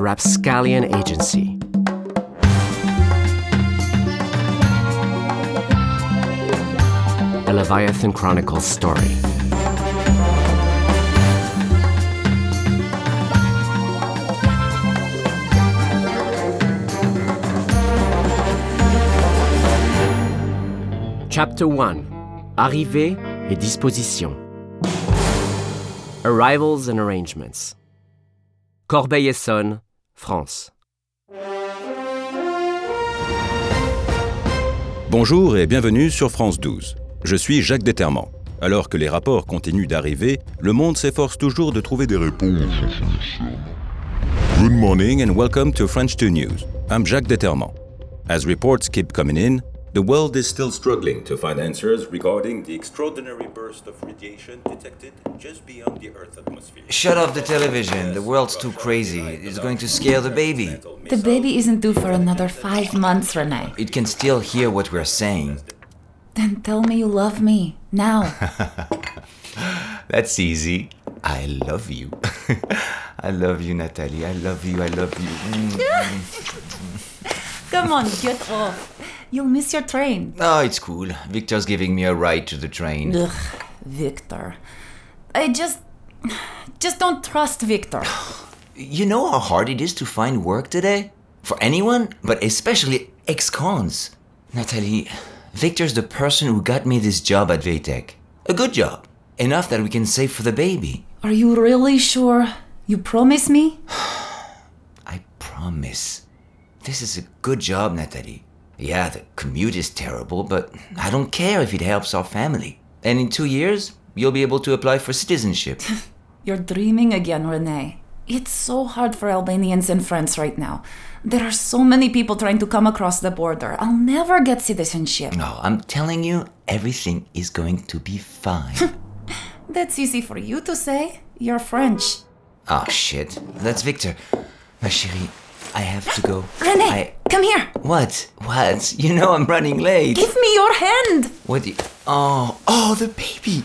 The Rapscallion Agency. A Leviathan Chronicles story. Chapter 1 Arrivée et disposition. Arrivals and arrangements. Corbeil-Essonnes, France. Bonjour et bienvenue sur France 12. Je suis Jacques Détermant. Alors que les rapports continuent d'arriver, le monde s'efforce toujours de trouver des réponses. Good morning and welcome to French 2 News. I'm Jacques Détermant. As reports keep coming in, the world is still struggling to find answers regarding the extraordinary burst of radiation detected just beyond the Earth's atmosphere. Shut off the television. The world's too crazy. It's going to scare the baby. The baby isn't due for another five months, Rene. It can still hear what we're saying. Then tell me you love me. Now. That's easy. I love you. I love you, Natalie. I love you. I love you. Mm. Come on, get off. You'll miss your train. Oh, it's cool. Victor's giving me a ride to the train. Ugh, Victor. I just. just don't trust Victor. You know how hard it is to find work today? For anyone, but especially ex cons. Natalie, Victor's the person who got me this job at VeyTech. A good job. Enough that we can save for the baby. Are you really sure? You promise me? I promise. This is a good job, Natalie. Yeah, the commute is terrible, but I don't care if it helps our family. And in two years, you'll be able to apply for citizenship. You're dreaming again, Rene. It's so hard for Albanians in France right now. There are so many people trying to come across the border. I'll never get citizenship. no, I'm telling you, everything is going to be fine. That's easy for you to say. You're French. oh, shit. That's Victor. Ma chérie, I have to go. Rene, I. come here. What? What? You know I'm running late. Give me your hand. What? The... Oh, oh, the baby.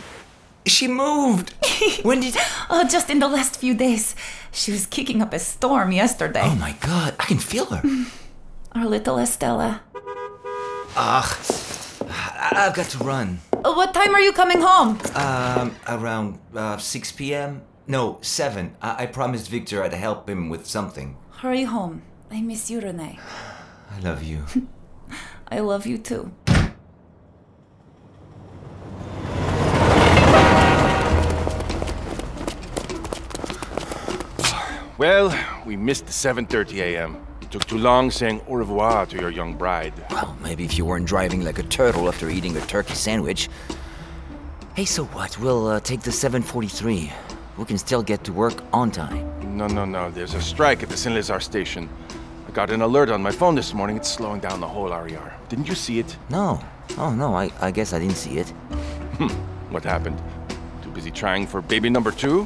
She moved. when did? Oh, just in the last few days. She was kicking up a storm yesterday. Oh my God! I can feel her. Our little Estella. Ugh. I've got to run. Uh, What time are you coming home? Um, around uh, 6 p.m. No, 7. I-, I promised Victor I'd help him with something. Hurry home. I miss you, Rene. I love you. I love you too. Well, we missed the 7:30 a.m. You took too long saying au revoir to your young bride. well, maybe if you weren't driving like a turtle after eating a turkey sandwich. Hey, so what? We'll uh, take the 743. We can still get to work on time. No, no, no. There's a strike at the Saint-Lazare station. I got an alert on my phone this morning. It's slowing down the whole RER. Didn't you see it? No. Oh, no, I, I guess I didn't see it. Hmm. What happened? Too busy trying for baby number two?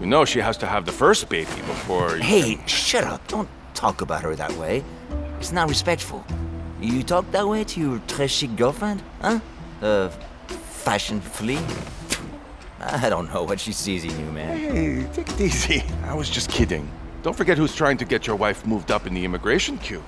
You know she has to have the first baby before. you Hey, can- shut up. Don't talk about her that way. It's not respectful. You talk that way to your très chic girlfriend? Huh? The fashion flea? I don't know what she sees in you, man. Hey, take it easy. I was just kidding. Don't forget who's trying to get your wife moved up in the immigration queue.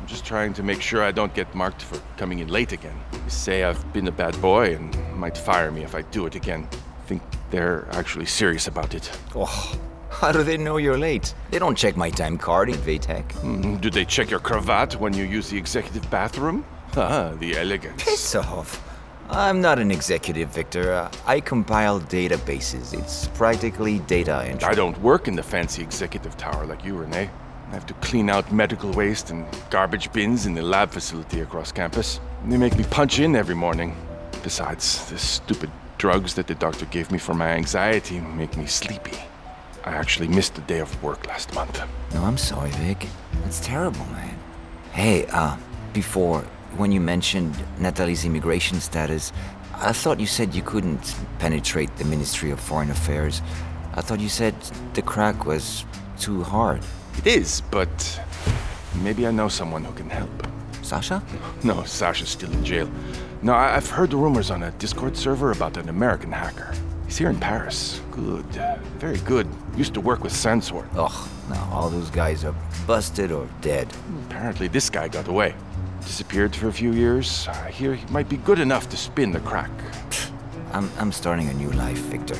I'm just trying to make sure I don't get marked for coming in late again. They say I've been a bad boy and might fire me if I do it again. think they're actually serious about it. Oh, how do they know you're late? They don't check my time card in VeyTech. Mm, do they check your cravat when you use the executive bathroom? Ah, the elegance. Piss off. I'm not an executive, Victor. Uh, I compile databases. It's practically data entry. I don't work in the fancy executive tower like you, Rene. I have to clean out medical waste and garbage bins in the lab facility across campus. They make me punch in every morning. Besides, the stupid drugs that the doctor gave me for my anxiety make me sleepy. I actually missed a day of work last month. No, I'm sorry, Vic. That's terrible, man. Hey, uh, before, when you mentioned Natalie's immigration status, I thought you said you couldn't penetrate the Ministry of Foreign Affairs. I thought you said the crack was too hard. It is, but maybe I know someone who can help. Sasha? No, Sasha's still in jail. No, I- I've heard the rumors on a Discord server about an American hacker. He's here in Paris. Good. Very good. Used to work with Sansor. Ugh, now all those guys are busted or dead. Apparently, this guy got away. Disappeared for a few years. I hear he might be good enough to spin the crack. I'm, I'm starting a new life, Victor.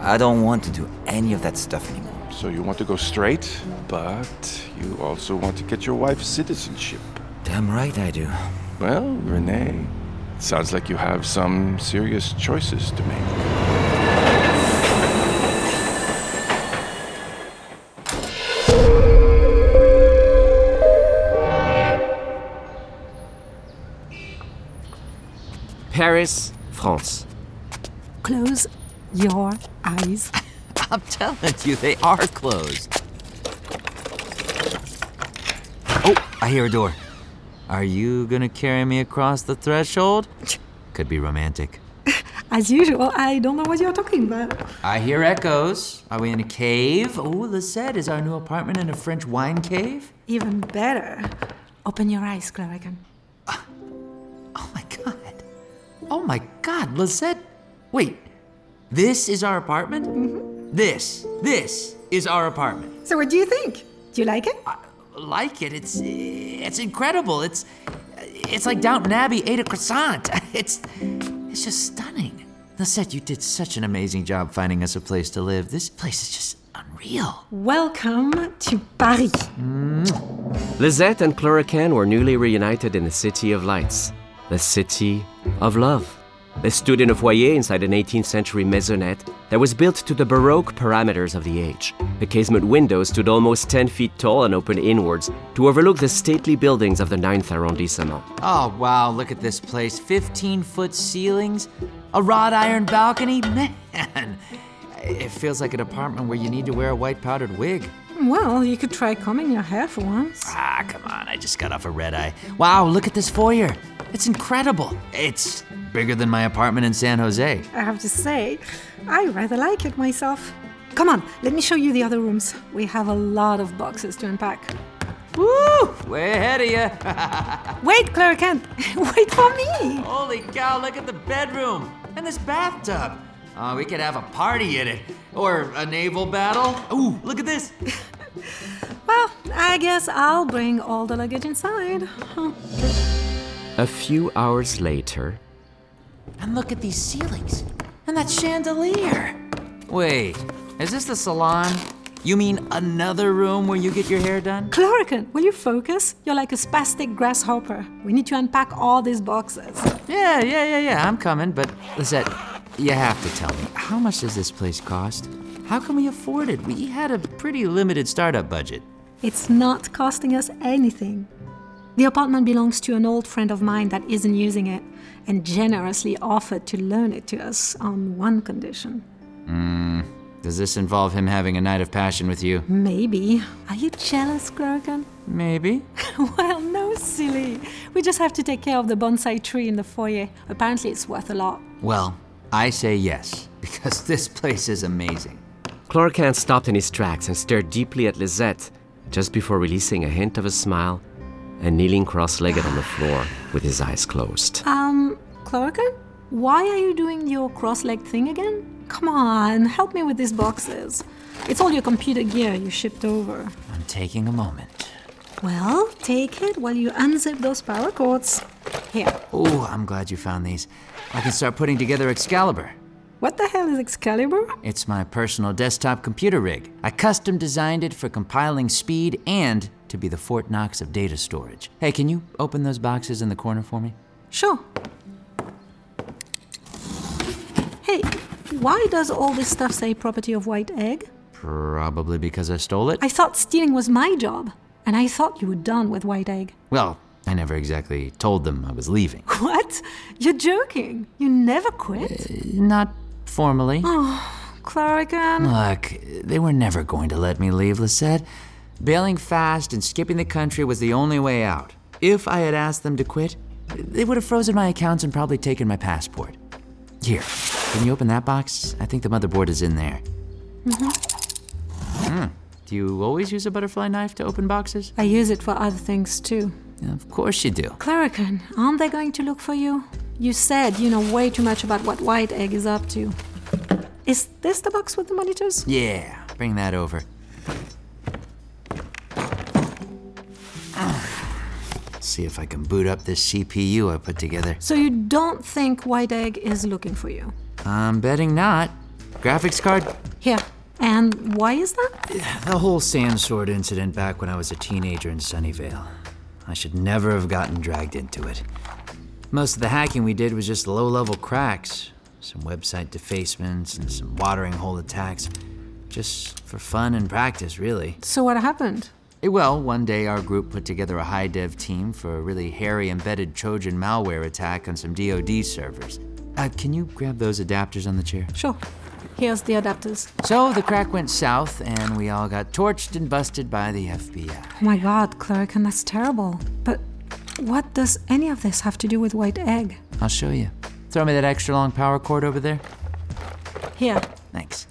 I don't want to do any of that stuff anymore. So you want to go straight, but you also want to get your wife's citizenship. Damn right I do. Well, Rene, sounds like you have some serious choices to make. Paris, France. Close your eyes. I'm telling you, they are closed. Oh, I hear a door. Are you gonna carry me across the threshold? Could be romantic. As usual, I don't know what you're talking about. I hear echoes. Are we in a cave? Oh, Lisette, is our new apartment in a French wine cave? Even better. Open your eyes, Cluracan. Oh my god. My god, Lisette. Wait, this is our apartment? Mm-hmm. This, this is our apartment. So, what do you think? Do you like it? I like it. It's it's incredible. It's it's like Downton Abbey ate a croissant. It's it's just stunning. Lisette, you did such an amazing job finding us a place to live. This place is just unreal. Welcome to Paris. Lisette and Cluracan were newly reunited in the City of Lights, the City of Love. They stood in a foyer inside an 18th century maisonette that was built to the Baroque parameters of the age. The casement windows stood almost 10 feet tall and opened inwards to overlook the stately buildings of the 9th arrondissement. Oh, wow, look at this place. 15 foot ceilings, a wrought iron balcony. Man, it feels like an apartment where you need to wear a white powdered wig. Well, you could try combing your hair for once. Ah, come on, I just got off a red eye. Wow, look at this foyer. It's incredible. It's bigger than my apartment in San Jose. I have to say, I rather like it myself. Come on, let me show you the other rooms. We have a lot of boxes to unpack. Woo! Way ahead of you. Wait, Cluracan, wait for me. Holy cow, look at the bedroom and this bathtub. Oh, we could have a party in it. Or a naval battle. Ooh, look at this. Well, I guess I'll bring all the luggage inside. A few hours later, And look at these ceilings. And that chandelier. Wait, is this the salon? You mean another room where you get your hair done? Cluracan, will you focus? You're like a spastic grasshopper. We need to unpack all these boxes. Yeah, yeah, yeah, yeah, I'm coming, but Lisette, you have to tell me, how much does this place cost? How can we afford it? We had a pretty limited startup budget. It's not costing us anything. The apartment belongs to an old friend of mine that isn't using it and generously offered to loan it to us on one condition. Hmm, does this involve him having a night of passion with you? Maybe. Are you jealous, Grogan? Maybe. well, no, silly. We just have to take care of the bonsai tree in the foyer. Apparently, it's worth a lot. Well, I say yes, because this place is amazing. Cluracan stopped in his tracks and stared deeply at Lisette just before releasing a hint of a smile and kneeling cross legged on the floor with his eyes closed. Um, Cluracan? Why are you doing your cross legged thing again? Come on, help me with these boxes. It's all your computer gear you shipped over. I'm taking a moment. Well, take it while you unzip those power cords. Here. Oh, I'm glad you found these. I can start putting together Excalibur. What the hell is Excalibur? It's my personal desktop computer rig. I custom designed it for compiling speed and to be the Fort Knox of data storage. Hey, can you open those boxes in the corner for me? Sure. Hey, why does all this stuff say property of White Egg? Probably because I stole it. I thought stealing was my job, and I thought you were done with White Egg. Well, I never exactly told them I was leaving. What? You're joking. You never quit? Uh, not formally. Oh, Cluracan. Look, they were never going to let me leave, Lisette. Bailing fast and skipping the country was the only way out. If I had asked them to quit, they would have frozen my accounts and probably taken my passport. Here, can you open that box? I think the motherboard is in there. Mm-hmm. Hmm. Do you always use a butterfly knife to open boxes? I use it for other things too. Of course you do. Cluracan, aren't they going to look for you? You said you know way too much about what White Egg is up to. Is this the box with the monitors? Yeah, bring that over. See if I can boot up this CPU I put together. So you don't think White Egg is looking for you? I'm betting not. Graphics card? Here. And why is that? The whole sand sword incident back when I was a teenager in Sunnyvale. I should never have gotten dragged into it. Most of the hacking we did was just low level cracks, some website defacements, and some watering hole attacks. Just for fun and practice, really. So what happened? Eh, Well, one day our group put together a high dev team for a really hairy embedded Trojan malware attack on some DoD servers. Uh, can you grab those adapters on the chair? Sure. Here's the adapters. So the crack went south, and we all got torched and busted by the FBI. Oh my god, Cluracan, that's terrible. But what does any of this have to do with White Egg? I'll show you. Throw me that extra long power cord over there. Here. Thanks.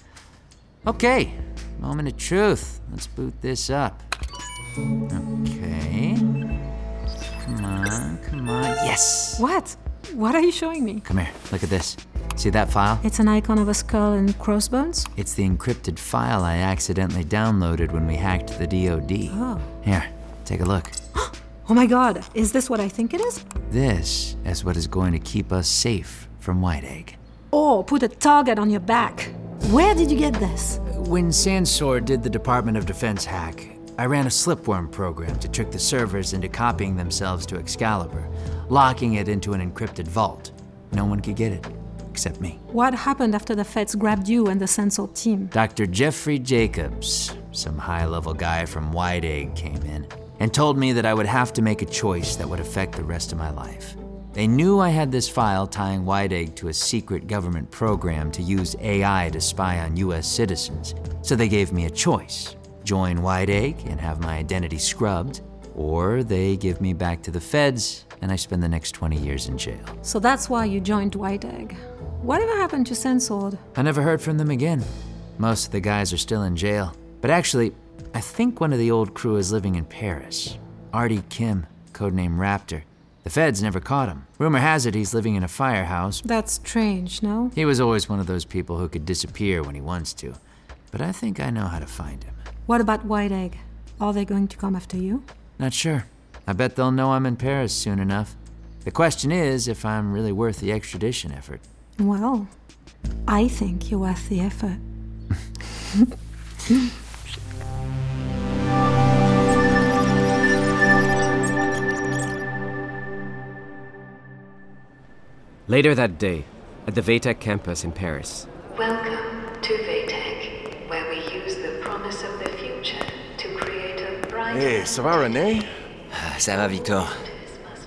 Okay, moment of truth. Let's boot this up. Okay. Come on, come on. Yes! What? What are you showing me? Come here, look at this. See that file? It's an icon of a skull and crossbones? It's the encrypted file I accidentally downloaded when we hacked the DoD. Oh. Here, take a look. Oh my god, is this what I think it is? This is what is going to keep us safe from White Egg. Oh, put a target on your back. Where did you get this? When Sandsword did the Department of Defense hack, I ran a slipworm program to trick the servers into copying themselves to Excalibur, locking it into an encrypted vault. No one could get it, except me. What happened after the feds grabbed you and the Sensor team? Dr. Jeffrey Jacobs, some high level guy from White Egg, came in and told me that I would have to make a choice that would affect the rest of my life. They knew I had this file tying White Egg to a secret government program to use AI to spy on US citizens, so they gave me a choice join White Egg and have my identity scrubbed, or they give me back to the feds and I spend the next 20 years in jail. So that's why you joined White Egg. Whatever happened to Sensord? I never heard from them again. Most of the guys are still in jail. But actually, I think one of the old crew is living in Paris. Artie Kim, codename Raptor. The feds never caught him. Rumor has it he's living in a firehouse. That's strange, no? He was always one of those people who could disappear when he wants to. But I think I know how to find him. What about White Egg? Are they going to come after you? Not sure. I bet they'll know I'm in Paris soon enough. The question is if I'm really worth the extradition effort. Well, I think you're worth the effort. Later that day, at the VeyTech campus in Paris, Welcome to VeyTech, where we use the promise of the future to create a brighter. Hey, ça va, René? Ah, ça va, Victor?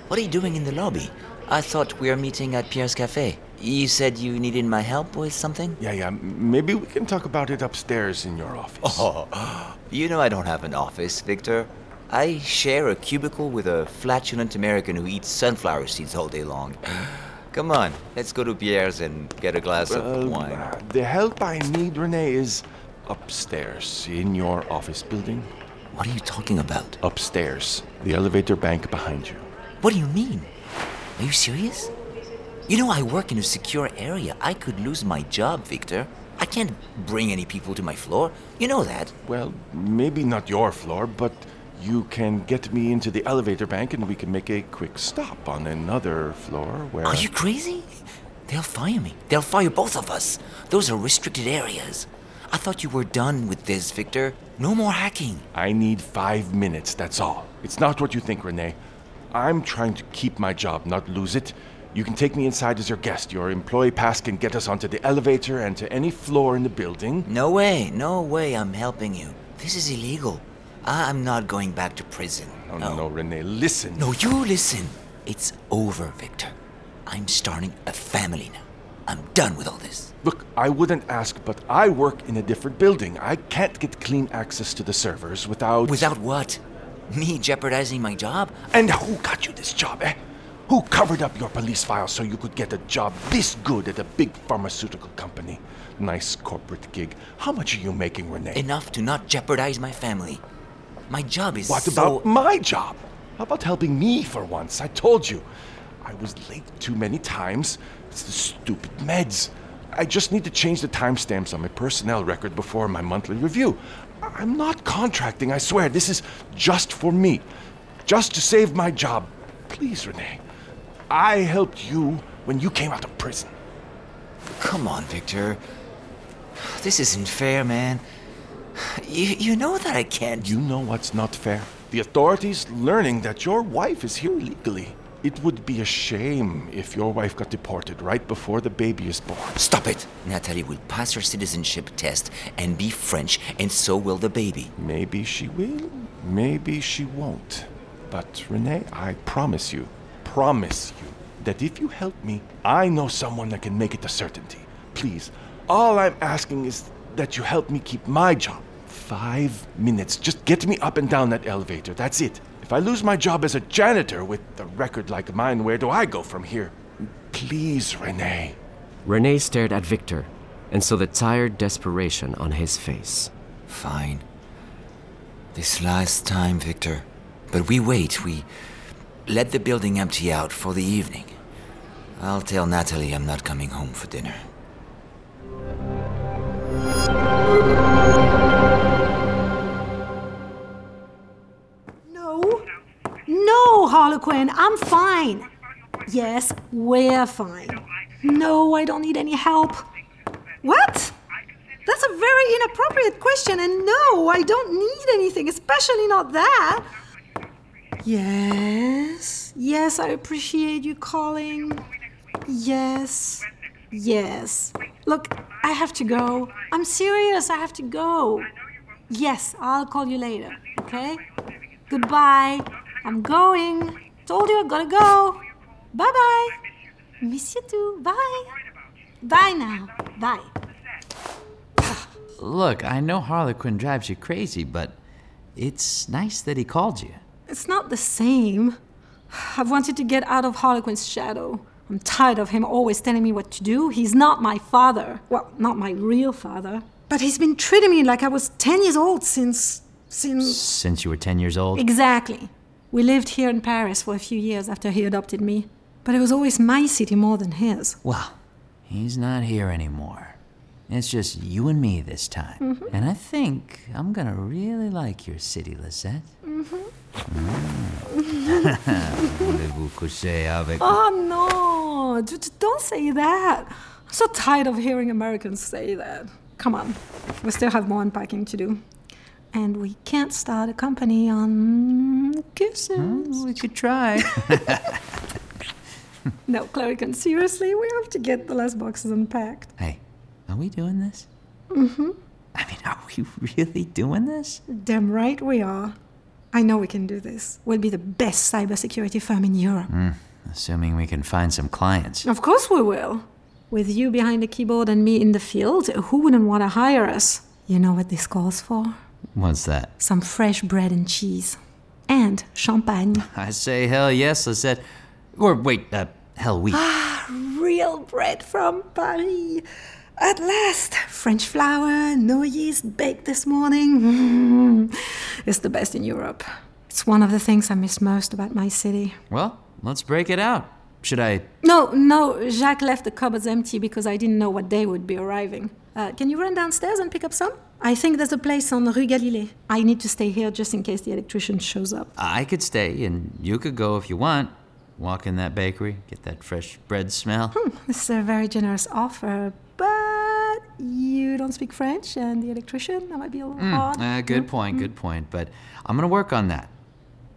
What are you doing in the lobby? I thought we were meeting at Pierre's Cafe. You said you needed my help with something? Yeah, yeah. Maybe we can talk about it upstairs in your office. Oh, you know I don't have an office, Victor. I share a cubicle with a flatulent American who eats sunflower seeds all day long. Come on, let's go to Pierre's and get a glass of wine. uh, the help I need, René, is upstairs in your office building. What are you talking about? Upstairs, the elevator bank behind you. What do you mean? Are you serious? You know, I work in a secure area. I could lose my job, Victor. I can't bring any people to my floor. You know that. Well, maybe not your floor, but you can get me into the elevator bank and we can make a quick stop on another floor where. Are you crazy? They'll fire me. They'll fire both of us. Those are restricted areas. I thought you were done with this, Victor. No more hacking. I need five minutes, that's all. It's not what you think, Rene. I'm trying to keep my job, not lose it. You can take me inside as your guest. Your employee pass can get us onto the elevator and to any floor in the building. No way, no way I'm helping you. This is illegal. I'm not going back to prison. Oh, no, no, Rene, listen. No, you listen. It's over, Victor. I'm starting a family now. I'm done with all this. Look, I wouldn't ask, but I work in a different building. I can't get clean access to the servers without. Without what? Me jeopardizing my job? And who got you this job, eh? Who covered up your police file so you could get a job this good at a big pharmaceutical company? Nice corporate gig. How much are you making, Rene? Enough to not jeopardize my family. My job is What so... about my job? How about helping me for once? I told you. I was late too many times. It's the stupid meds. I just need to change the timestamps on my personnel record before my monthly review. I'm not contracting, I swear. This is just for me. Just to save my job. Please, Rene. I helped you when you came out of prison. Come on, Victor. This isn't fair, man. You, you know that I can't. You know what's not fair? The authorities learning that your wife is here illegally. It would be a shame if your wife got deported right before the baby is born. Stop it! Natalie will pass her citizenship test and be French, and so will the baby. Maybe she will, maybe she won't. But Rene, I promise you, promise you, that if you help me, I know someone that can make it a certainty. Please, all I'm asking is that you help me keep my job. Five minutes. Just get me up and down that elevator. That's it. If I lose my job as a janitor with a record like mine, where do I go from here? Please, Rene. Rene stared at Victor and saw the tired desperation on his face. Fine. This last time, Victor. But we wait. We let the building empty out for the evening. I'll tell Natalie I'm not coming home for dinner. Harlequin, I'm fine. Yes, we're fine. No, I don't need any help. What? That's a very inappropriate question, and no, I don't need anything, especially not that. Yes, yes, I appreciate you calling. Yes, yes. Look, I have to go. I'm serious, I have to go. Yes, I'll call you later, okay? Goodbye. I'm going. Told you I gotta go. Bye bye. Miss you too. Bye. Bye now. Bye. Look, I know Harlequin drives you crazy, but it's nice that he called you. It's not the same. I've wanted to get out of Harlequin's shadow. I'm tired of him always telling me what to do. He's not my father. Well, not my real father. But he's been treating me like I was 10 years old since. since. Since you were 10 years old? Exactly. We lived here in Paris for a few years after he adopted me. But it was always my city more than his. Well, he's not here anymore. It's just you and me this time. Mhm. And I think I'm gonna really like your city, Lisette. Voulez-vous coucher avec Oh no! D- Don't say that. I'm so tired of hearing Americans say that. Come on, we still have more unpacking to do. And we can't start a company on kisses. we could try. no, Cluracan, seriously, we have to get the last boxes unpacked. Hey, are we doing this? Mm-hmm. I mean, are we really doing this? Damn right we are. I know we can do this. We'll be the best cybersecurity firm in Europe. Hmm, assuming we can find some clients. Of course we will. With you behind the keyboard and me in the field, who wouldn't want to hire us? You know what this calls for? What's that? Some fresh bread and cheese. And champagne. I say hell yes, Lisette. Or wait, uh, hell we. Ah, Real bread from Paris. At last, French flour, no yeast, baked this morning. Mm. It's the best in Europe. It's one of the things I miss most about my city. well, let's break it out. should I? No, no, Jacques left the cupboards empty because I didn't know what day would be arriving. Uh, can you run downstairs and pick up some? I think there's a place on Rue Galilée. I need to stay here just in case the electrician shows up. I could stay, and you could go if you want. Walk in that bakery, get that fresh bread smell. Hmm, this is a very generous offer, but you don't speak French, and the electrician, that might be a little Mm, hard. uh, good Mm, point, mm. good point. But I'm gonna work on that.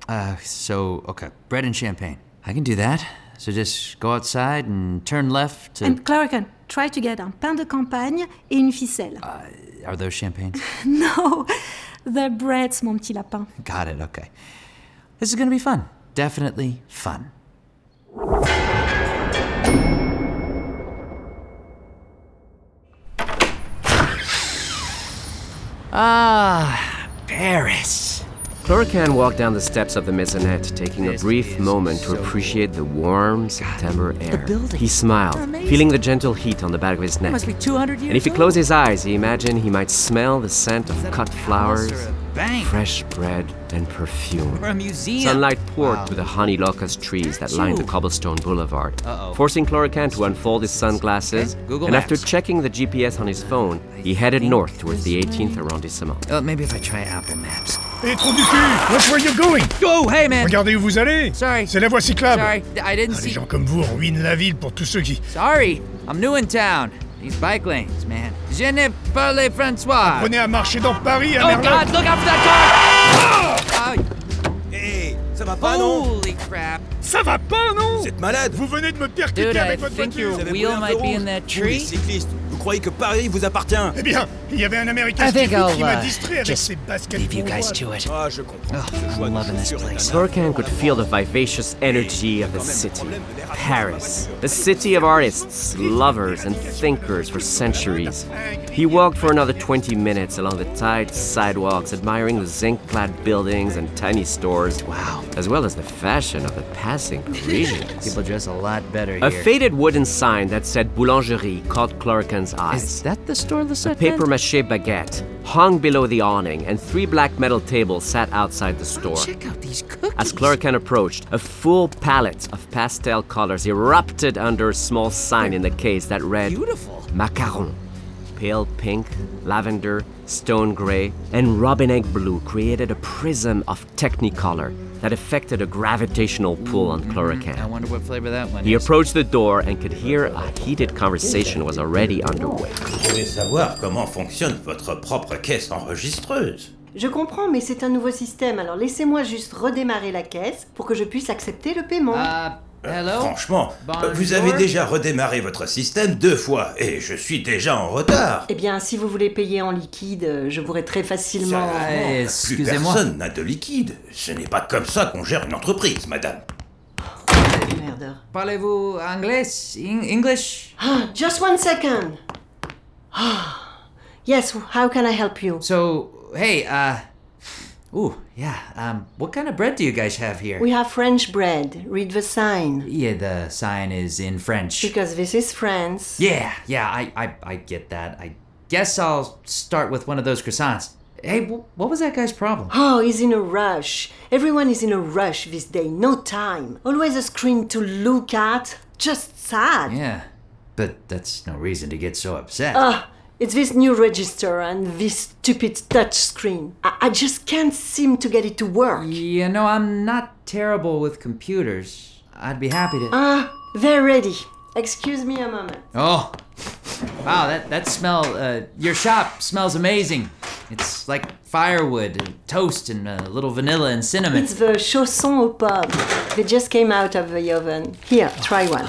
Uh, so, okay, bread and champagne. I can do that. So just go outside and turn left to. And Cluracan, try to get un pain de campagne et une ficelle. Are those champagnes? no, the breads, mon petit lapin. Got it, okay. This is gonna be fun. Definitely fun. Ah, Paris. Cluracan walked down the steps of the maisonette, taking a brief moment to appreciate the warm September air. He smiled, feeling the gentle heat on the back of his neck. must be 200 years And if he closed his eyes, he imagined he might smell the scent of cut flowers, bank? fresh bread, and perfume. Or a museum. Sunlight poured Wow. through the honey locust trees that lined the cobblestone boulevard, Uh-oh. forcing Cluracan to unfold his sunglasses. Okay, Google and after checking the GPS on his phone, he headed north towards the 18th arrondissement. Uh, maybe if I try Apple Maps. Hé, trou du cul Watch where you're going Go, hey man! Regardez où vous allez Sorry. C'est la voie cyclable Sorry, I didn't Ah, Les see. gens comme vous ruinent la ville pour tous ceux qui... Sorry, I'm new in town. These bike lanes, man. Je ne parle François. Prenez à marcher dans Paris, à Oh Merlin God, look out for that car! Hé, ça va pas, non? Holy crap. Ça va pas, non? Vous êtes malade Vous venez de me percuter Dude, I avec votre think voiture your Vous avez wheel un might be in that Vous, les tree. cyclistes, croyez que Paris vous appartient Eh bien, il y avait un Américain I think stupide qui I'll, m'a distrait avec just ses baskets leave you guys to it. Ah, je comprends. Oh, Ce choix I'm loving this place. un could feel the vivacious energy of the city. Paris, the city of artists, lovers, and thinkers for centuries. He walked for another 20 minutes along the tight sidewalks, admiring the zinc clad buildings and tiny stores. Wow. As well as the fashion of the passing Parisians. People dress a lot better here. A faded wooden sign that said Boulangerie caught Eyes. Is that the store A Lisette paper mache baguette hung below the awning, and three black metal tables sat outside the store. Check out these cookies. As Cluracan approached, a full palette of pastel colors erupted under a small sign in the case that read Beautiful. Macaron. Pale pink, lavender, stone gray, and robin egg blue created a prism of technicolor that affected a gravitational pull on I Chlorocan. wonder what flavor that one He is. approached the door and could hear a heated conversation was already underway. Vous voulez savoir comment fonctionne votre propre caisse enregistreuse Je comprends, mais c'est un nouveau système, alors laissez-moi juste redémarrer la caisse pour que je puisse accepter le paiement. Uh, hello? Franchement, Bonjour. vous avez déjà redémarré votre système deux fois et je suis déjà en retard. Eh bien, si vous voulez payer en liquide, je pourrais très facilement... Plus Excusez-moi. personne n'a de liquide. Ce n'est pas comme ça qu'on gère une entreprise, madame. Merde. Parlez-vous anglais? Eng- English? Ah, just one second. Ah, yes, how can I help you? So, hey, uh. Ooh, yeah. Um, what kind of bread do you guys have here? We have French bread. Read the sign. Yeah, the sign is in French. Because this is France. Yeah, yeah, I, I, I get that. I guess I'll start with one of those croissants. Hey, wh- what was that guy's problem? Oh, he's in a rush. Everyone is in a rush this day. No time. Always a screen to look at. Just sad. Yeah, but that's no reason to get so upset. Ah, it's this new register and this stupid touch screen. I, I just can't seem to get it to work. You know, I'm not terrible with computers. I'd be happy to. Ah, they're ready. Excuse me a moment. Oh, wow! That that smell. Uh, your shop smells amazing. It's like firewood, and toast, and a little vanilla and cinnamon. It's the chausson au pommes. They just came out of the oven. Here, try one.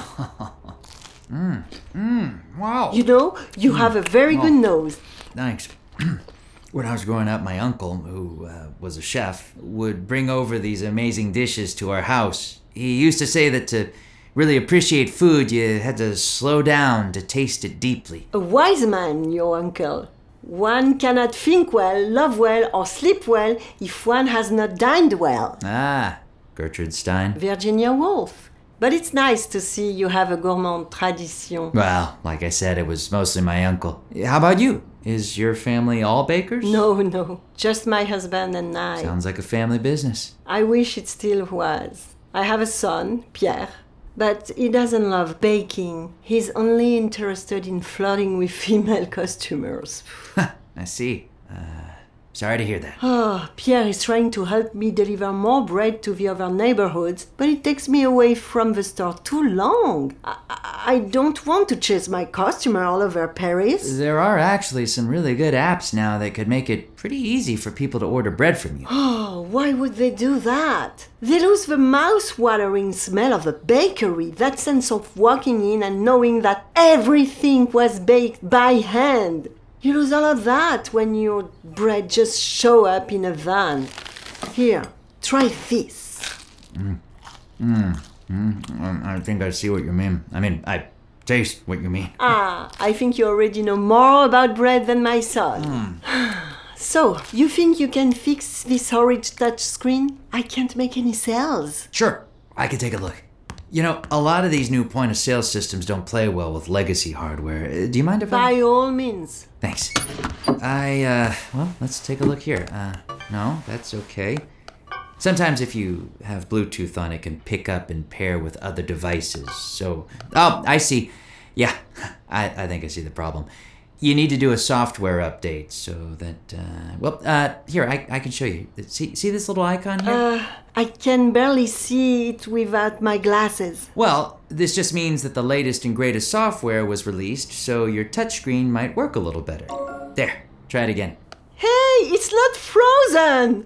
Mmm, mmm, wow. You know, you have a very good Oh. nose. Thanks. when I was growing up, my uncle, who uh, was a chef, would bring over these amazing dishes to our house. He used to say that to really appreciate food, you had to slow down to taste it deeply. A wise man, your uncle. One cannot think well, love well, or sleep well if one has not dined well. Ah, Gertrude Stein. Virginia Woolf. But it's nice to see you have a gourmand tradition. Well, like I said, it was mostly my uncle. How about you? Is your family all bakers? No, no, just my husband and I. Sounds like a family business. I wish it still was. I have a son, Pierre, But he doesn't love baking. He's only interested in flirting with female customers. I see. Uh, sorry to hear that. Oh, Pierre is trying to help me deliver more bread to the other neighborhoods, but it takes me away from the store too long. I, I I don't want to chase my customer all over Paris. There are actually some really good apps now that could make it pretty easy for people to order bread from you. Oh, why would they do that? They lose the mouth-watering smell of a bakery, that sense of walking in and knowing that everything was baked by hand. You lose all of that when your bread just show up in a van. Here, try this. Mm. Mm. Mm. Um, I think I see what you mean. I mean, I taste what you mean. Ah, I think you already know more about bread than my son. So, you think you can fix this horrid touch screen? I can't make any sales. Sure, I can take a look. You know, a lot of these new point of sale systems don't play well with legacy hardware. Uh, Do you mind if I. By all means. Thanks. I, uh, well, let's take a look here. Uh, no, that's okay. Sometimes if you have Bluetooth on, it can pick up and pair with other devices. So, oh, I see. Yeah, I, I think I see the problem. You need to do a software update so that, uh, well, uh, here, I, I can show you. See, see this little icon here? Uh, I can barely see it without my glasses. Well, this just means that the latest and greatest software was released, so your touchscreen might work a little better. There, try it again. Hey, it's not frozen!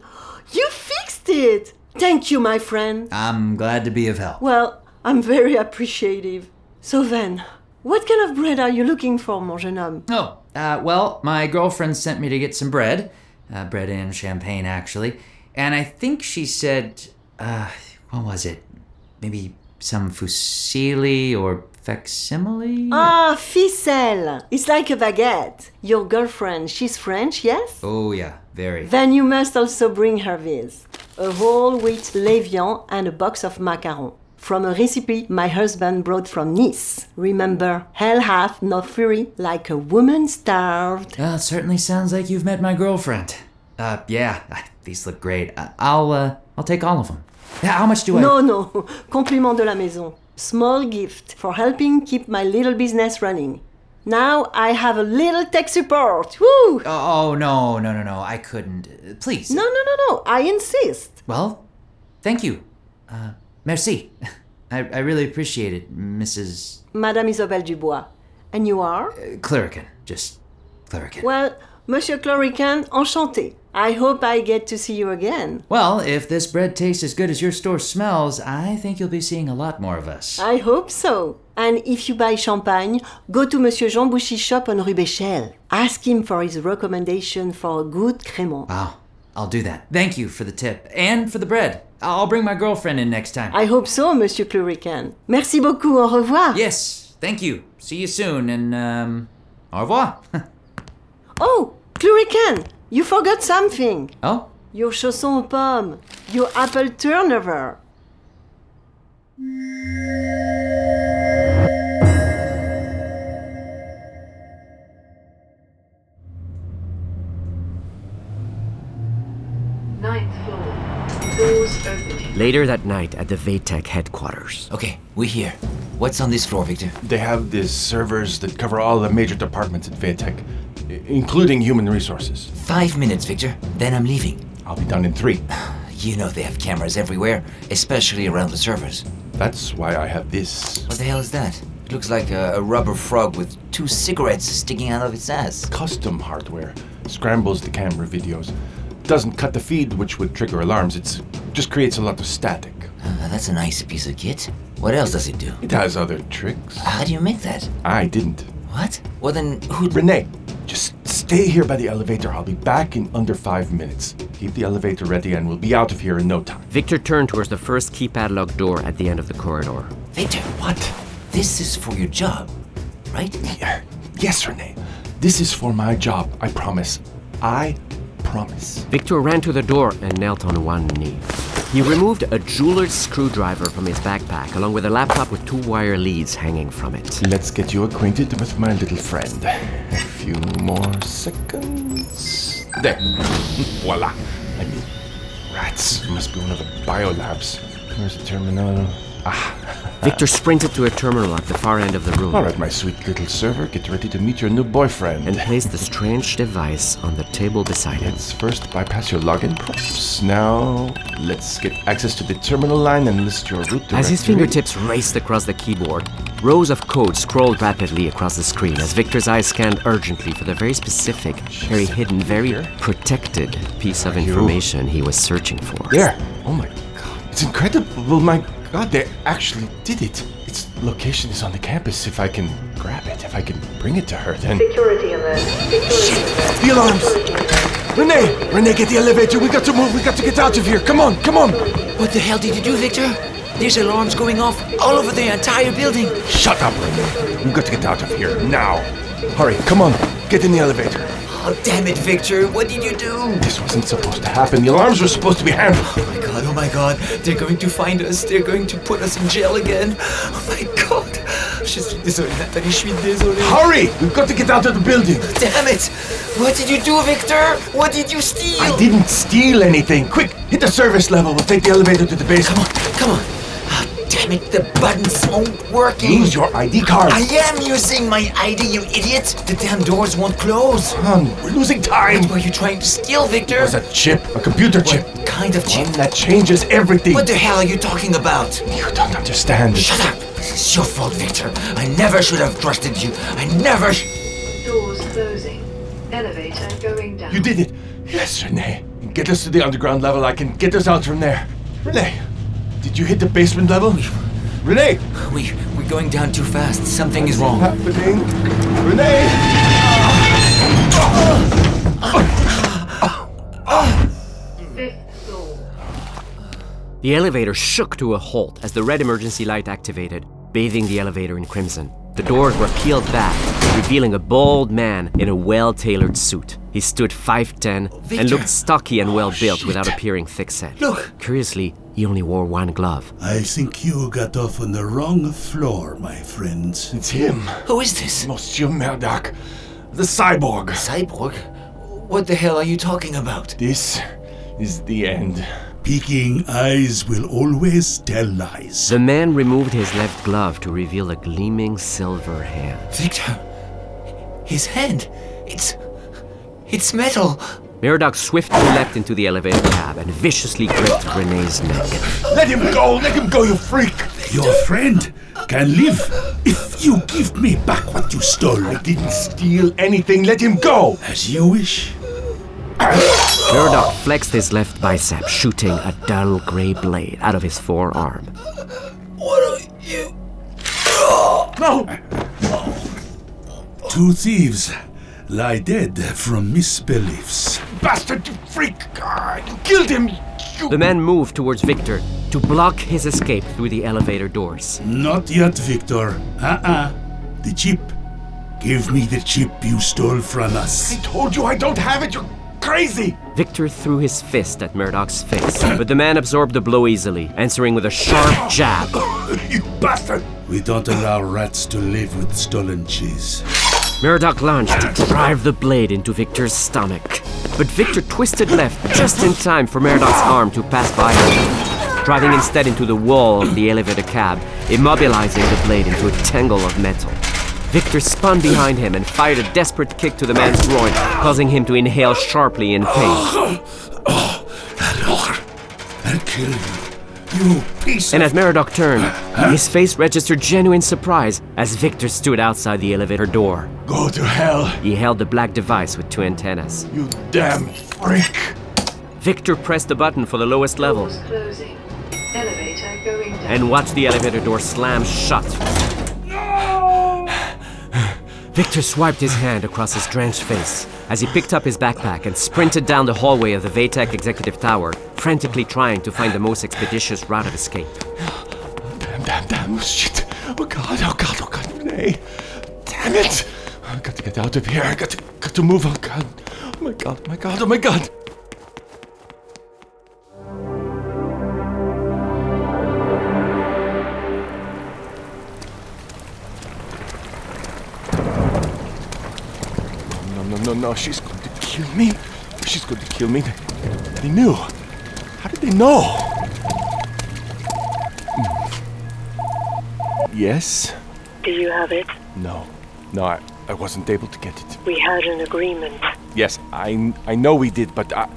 You fixed it! Thank you, my friend. I'm glad to be of help. Well, I'm very appreciative. So then, what kind of bread are you looking for, mon jeune homme? Oh, uh, well, my girlfriend sent me to get some bread. Uh, bread and champagne, actually. And I think she said, uh, what was it? Maybe some fusilli or facsimile? Ah, ficelle. It's like a baguette. Your girlfriend, she's French, yes? Oh, yeah, very. Then you must also bring her this a whole wheat levain and a box of macarons. From a recipe my husband brought from Nice. Remember, hell hath no fury like a woman starved. It certainly sounds like you've met my girlfriend. Uh, yeah, these look great. Uh, I'll, uh, I'll take all of them. Yeah, how much do I? No, no, compliment de la maison. Small gift for helping keep my little business running. Now I have a little tech support. Woo! Oh, no, no, no, no. I couldn't. Uh, Please. No, no, no, no. I insist. Well, thank you. Uh, merci. I, I really appreciate it, Mrs. Madame Isabelle Dubois. And you are? Uh, clerican. Just Cluracan. Well, Monsieur Cluracan, enchanté. I hope I get to see you again. Well, if this bread tastes as good as your store smells, I think you'll be seeing a lot more of us. I hope so. And if you buy champagne, go to Monsieur Jean Bouchy's shop on Rue Béchel. Ask him for his recommendation for a good crémant. Wow, I'll do that. Thank you for the tip and for the bread. I'll bring my girlfriend in next time. I hope so, Monsieur Cluracan. Merci beaucoup. Au revoir. Yes, thank you. See you soon and, um, au revoir. Oh, Cluracan, you forgot something. oh? Your chausson aux pommes. Your apple turnover. Ninth floor. Doors opening. Later that night at the VeyTech headquarters. Okay, we're here. What's on this floor, Victor? They have these servers that cover all the major departments at VeyTech, including human resources. Five minutes, Victor. Then I'm leaving. I'll be done in three. You know they have cameras everywhere, especially around the servers. That's why I have this. What the hell is that? It looks like a, a rubber frog with two cigarettes sticking out of its ass. Custom hardware. Scrambles the camera videos. Doesn't cut the feed, which would trigger alarms. It just creates a lot of static. Uh, that's a nice piece of kit. What else does it do? It has other tricks. How do you make that? I didn't. What? Well, then who? Rene, just stay here by the elevator. I'll be back in under five minutes. Keep the elevator ready and we'll be out of here in no time. Victor turned towards the first keypad lock door at the end of the corridor. Victor, What? this is for your job, right? Yes, Rene. This is for my job. I promise. I promise. Victor ran to the door and knelt on one knee. He removed a jeweler's screwdriver from his backpack, along with a laptop with two wire leads hanging from it. Let's get you acquainted with my little friend. A few more seconds. There. Voila. I mean, rats. Must be one of the biolabs. Where's the terminal? Ah. Victor sprinted to a terminal at the far end of the room All right, my sweet little server, get ready to meet your new boyfriend. and placed the strange device on the table beside him. Let's first bypass your login prompts. Now, let's get access to the terminal line and list your root directory. As his fingertips raced across the keyboard, rows of code scrolled rapidly across the screen as Victor's eyes scanned urgently for the very specific, very hidden, very protected piece of information he was searching for. There! Oh my god. It's incredible, my god, they actually did it. Its location is on the campus. If I can grab it, if I can bring it to her, then. Security alert. Security. The alarms! Rene! Rene, get the elevator. We got to move. We got to get out of here. Come on, come on! What the hell did you do, Victor? There's alarms going off all over the entire building. Shut up, Rene. We've got to get out of here now. Hurry, come on. Get in the elevator. Oh, damn it, Victor. What did you do? This wasn't supposed to happen. The alarms were supposed to be handled. Oh my god, oh my god. They're going to find us. They're going to put us in jail again. Oh my god. Je suis désolé, Nathalie, je suis désolé. Hurry! We've got to get out of the building. Damn it! What did you do, Victor? What did you steal? I didn't steal anything. Quick, hit the service level. We'll take the elevator to the basement. Come on. Ah, damn it, the buttons aren't working. Use your ID card. I am using my ID, you idiot. The damn doors won't close. Come on, we're losing time. What were you trying to steal, Victor? It was a chip, a computer chip. What kind of chip? One that changes everything. What the hell are you talking about? You don't understand. Shut up! This is your fault, Victor. I never should have trusted you. I never. Sh- Doors closing. Elevator going down. You did it. Yes, Rene. Get us to the underground level. I can get us out from there. Rene, did you hit the basement level? Rene! we we're going down too fast. Something is wrong. Happening. Rene! The elevator shook to a halt as the red emergency light activated, bathing the elevator in crimson. The doors were peeled back, revealing a bald man in a well tailored suit. He stood 5'10 Victor. and looked stocky and oh, well built without appearing thick set. Look. Curiously, he only wore one glove. I think you got off on the wrong floor, my friends. It's him. Who is this? Monsieur Murdoch. The cyborg. Cyborg? What the hell are you talking about? This is the end. Peeking eyes will always tell lies. The man removed his left glove to reveal a gleaming silver hand. Victor. His hand. It's. It's metal. Murdoch swiftly leapt into the elevator cab and viciously gripped Rene's neck. Let him go! Let him go, you freak! Your friend can live if you give me back what you stole. I didn't steal anything. Let him go! As you wish. Murdoch flexed his left bicep, shooting a dull gray blade out of his forearm. What are you. No! Two thieves lie dead from misbeliefs. Bastard, you freak! Ah, you killed him! You... The man moved towards Victor to block his escape through the elevator doors. Not yet, Victor. Uh-uh. The chip. Give me the chip you stole from us. I told you I don't have it! You're crazy! Victor threw his fist at Murdoch's face, but the man absorbed the blow easily, answering with a sharp jab. you bastard! We don't allow rats to live with stolen cheese. Murdoch lunged to drive the blade into Victor's stomach. But Victor twisted left just in time for Murdoch's arm to pass by him, driving instead into the wall of the elevator cab, immobilizing the blade into a tangle of metal. Victor spun behind him and fired a desperate kick to the man's groin, causing him to inhale sharply in pain. I'll kill you. You piece And as Meridoc turned, his face registered genuine surprise as Victor stood outside the elevator door. Go to hell, He held the black device with two antennas. you damn freak! Victor pressed the button for the lowest level Doors closing. Elevator going down. and watched the elevator door slam shut. No! Victor swiped his hand across his drenched face as he picked up his backpack and sprinted down the hallway of the VeyTech Executive Tower, frantically trying to find the most expeditious route of escape. Damn, damn, damn, oh, shit! Oh god, oh god, oh god, Rene! Damn it! I got to get out of here, I got to, got to move, oh god! Oh my god, oh my god, oh my god! No, she's going to kill me. She's going to kill me. They, they knew. How did they know? Hmm. Yes? Do you have it? No. No, I, I wasn't able to get it. We had an agreement. Yes, I, I know we did, but I,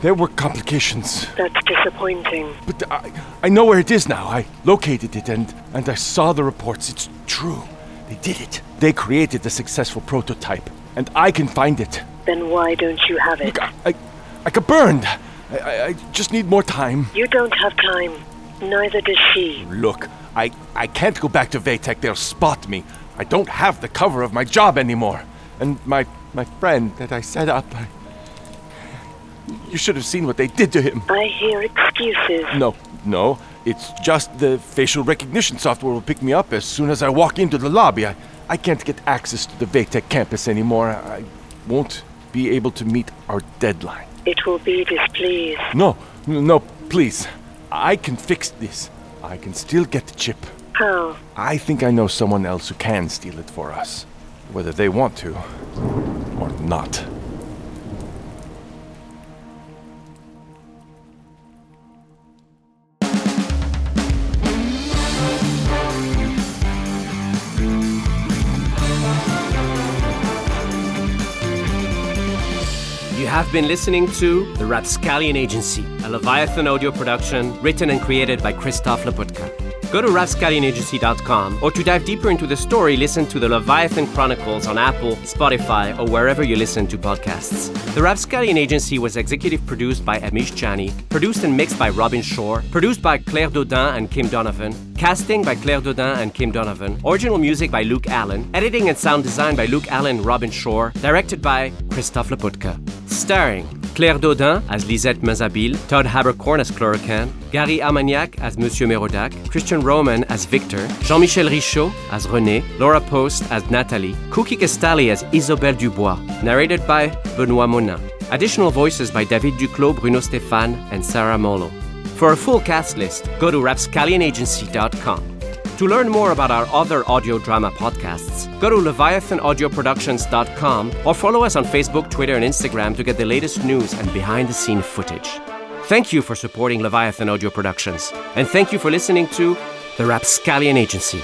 there were complications. That's disappointing. But I, I know where it is now. I located it and, and I saw the reports. It's true. They did it. They created the successful prototype, and I can find it. Then why don't you have it? I, I got burned. I, I, I just need more time. You don't have time. Neither does she. Look, I, I can't go back to VeyTech. They'll spot me. I don't have the cover of my job anymore. And my, my friend that I set up, I, you should have seen what they did to him. I hear excuses. No, no. It's just the facial recognition software will pick me up as soon as I walk into the lobby. I, I can't get access to the VeyTech campus anymore. I won't be able to meet our deadline. It will be displeased. No, no, please. I can fix this. I can still get the chip. How? I think I know someone else who can steal it for us. Whether they want to or not. You have been listening to The Rapscallion Agency, a Leviathan audio production written and created by Christof Laputka. Go to rapscallionagency.com or to dive deeper into the story, listen to the Leviathan Chronicles on Apple, Spotify, or wherever you listen to podcasts. The Rapscallion Agency was executive produced by Amish Chani, produced and mixed by Robin Shore, produced by Claire Dodin and Kim Donovan, casting by Claire Dodin and Kim Donovan, original music by Luke Allen, editing and sound design by Luke Allen and Robin Shore, directed by Christof Laputka. Starring Claire Dodin as Lisette Mazabil, Todd Haberkorn as Cluracan, Gary Armagnac as Monsieur Merodac, Christian Roman as Victor, Jean-Michel Richaud as René, Laura Post as Nathalie, Cookie Castali as Isabelle Dubois, narrated by Benoît Monin. Additional voices by David Duclos, Bruno Stéphane, and Sarah Molo. For a full cast list, go to rapscallionagency.com. To learn more about our other audio drama podcasts, go to leviathanaudioproductions.com or follow us on Facebook, Twitter, and Instagram to get the latest news and behind the scene footage. Thank you for supporting Leviathan Audio Productions, and thank you for listening to The Rapscallion Agency.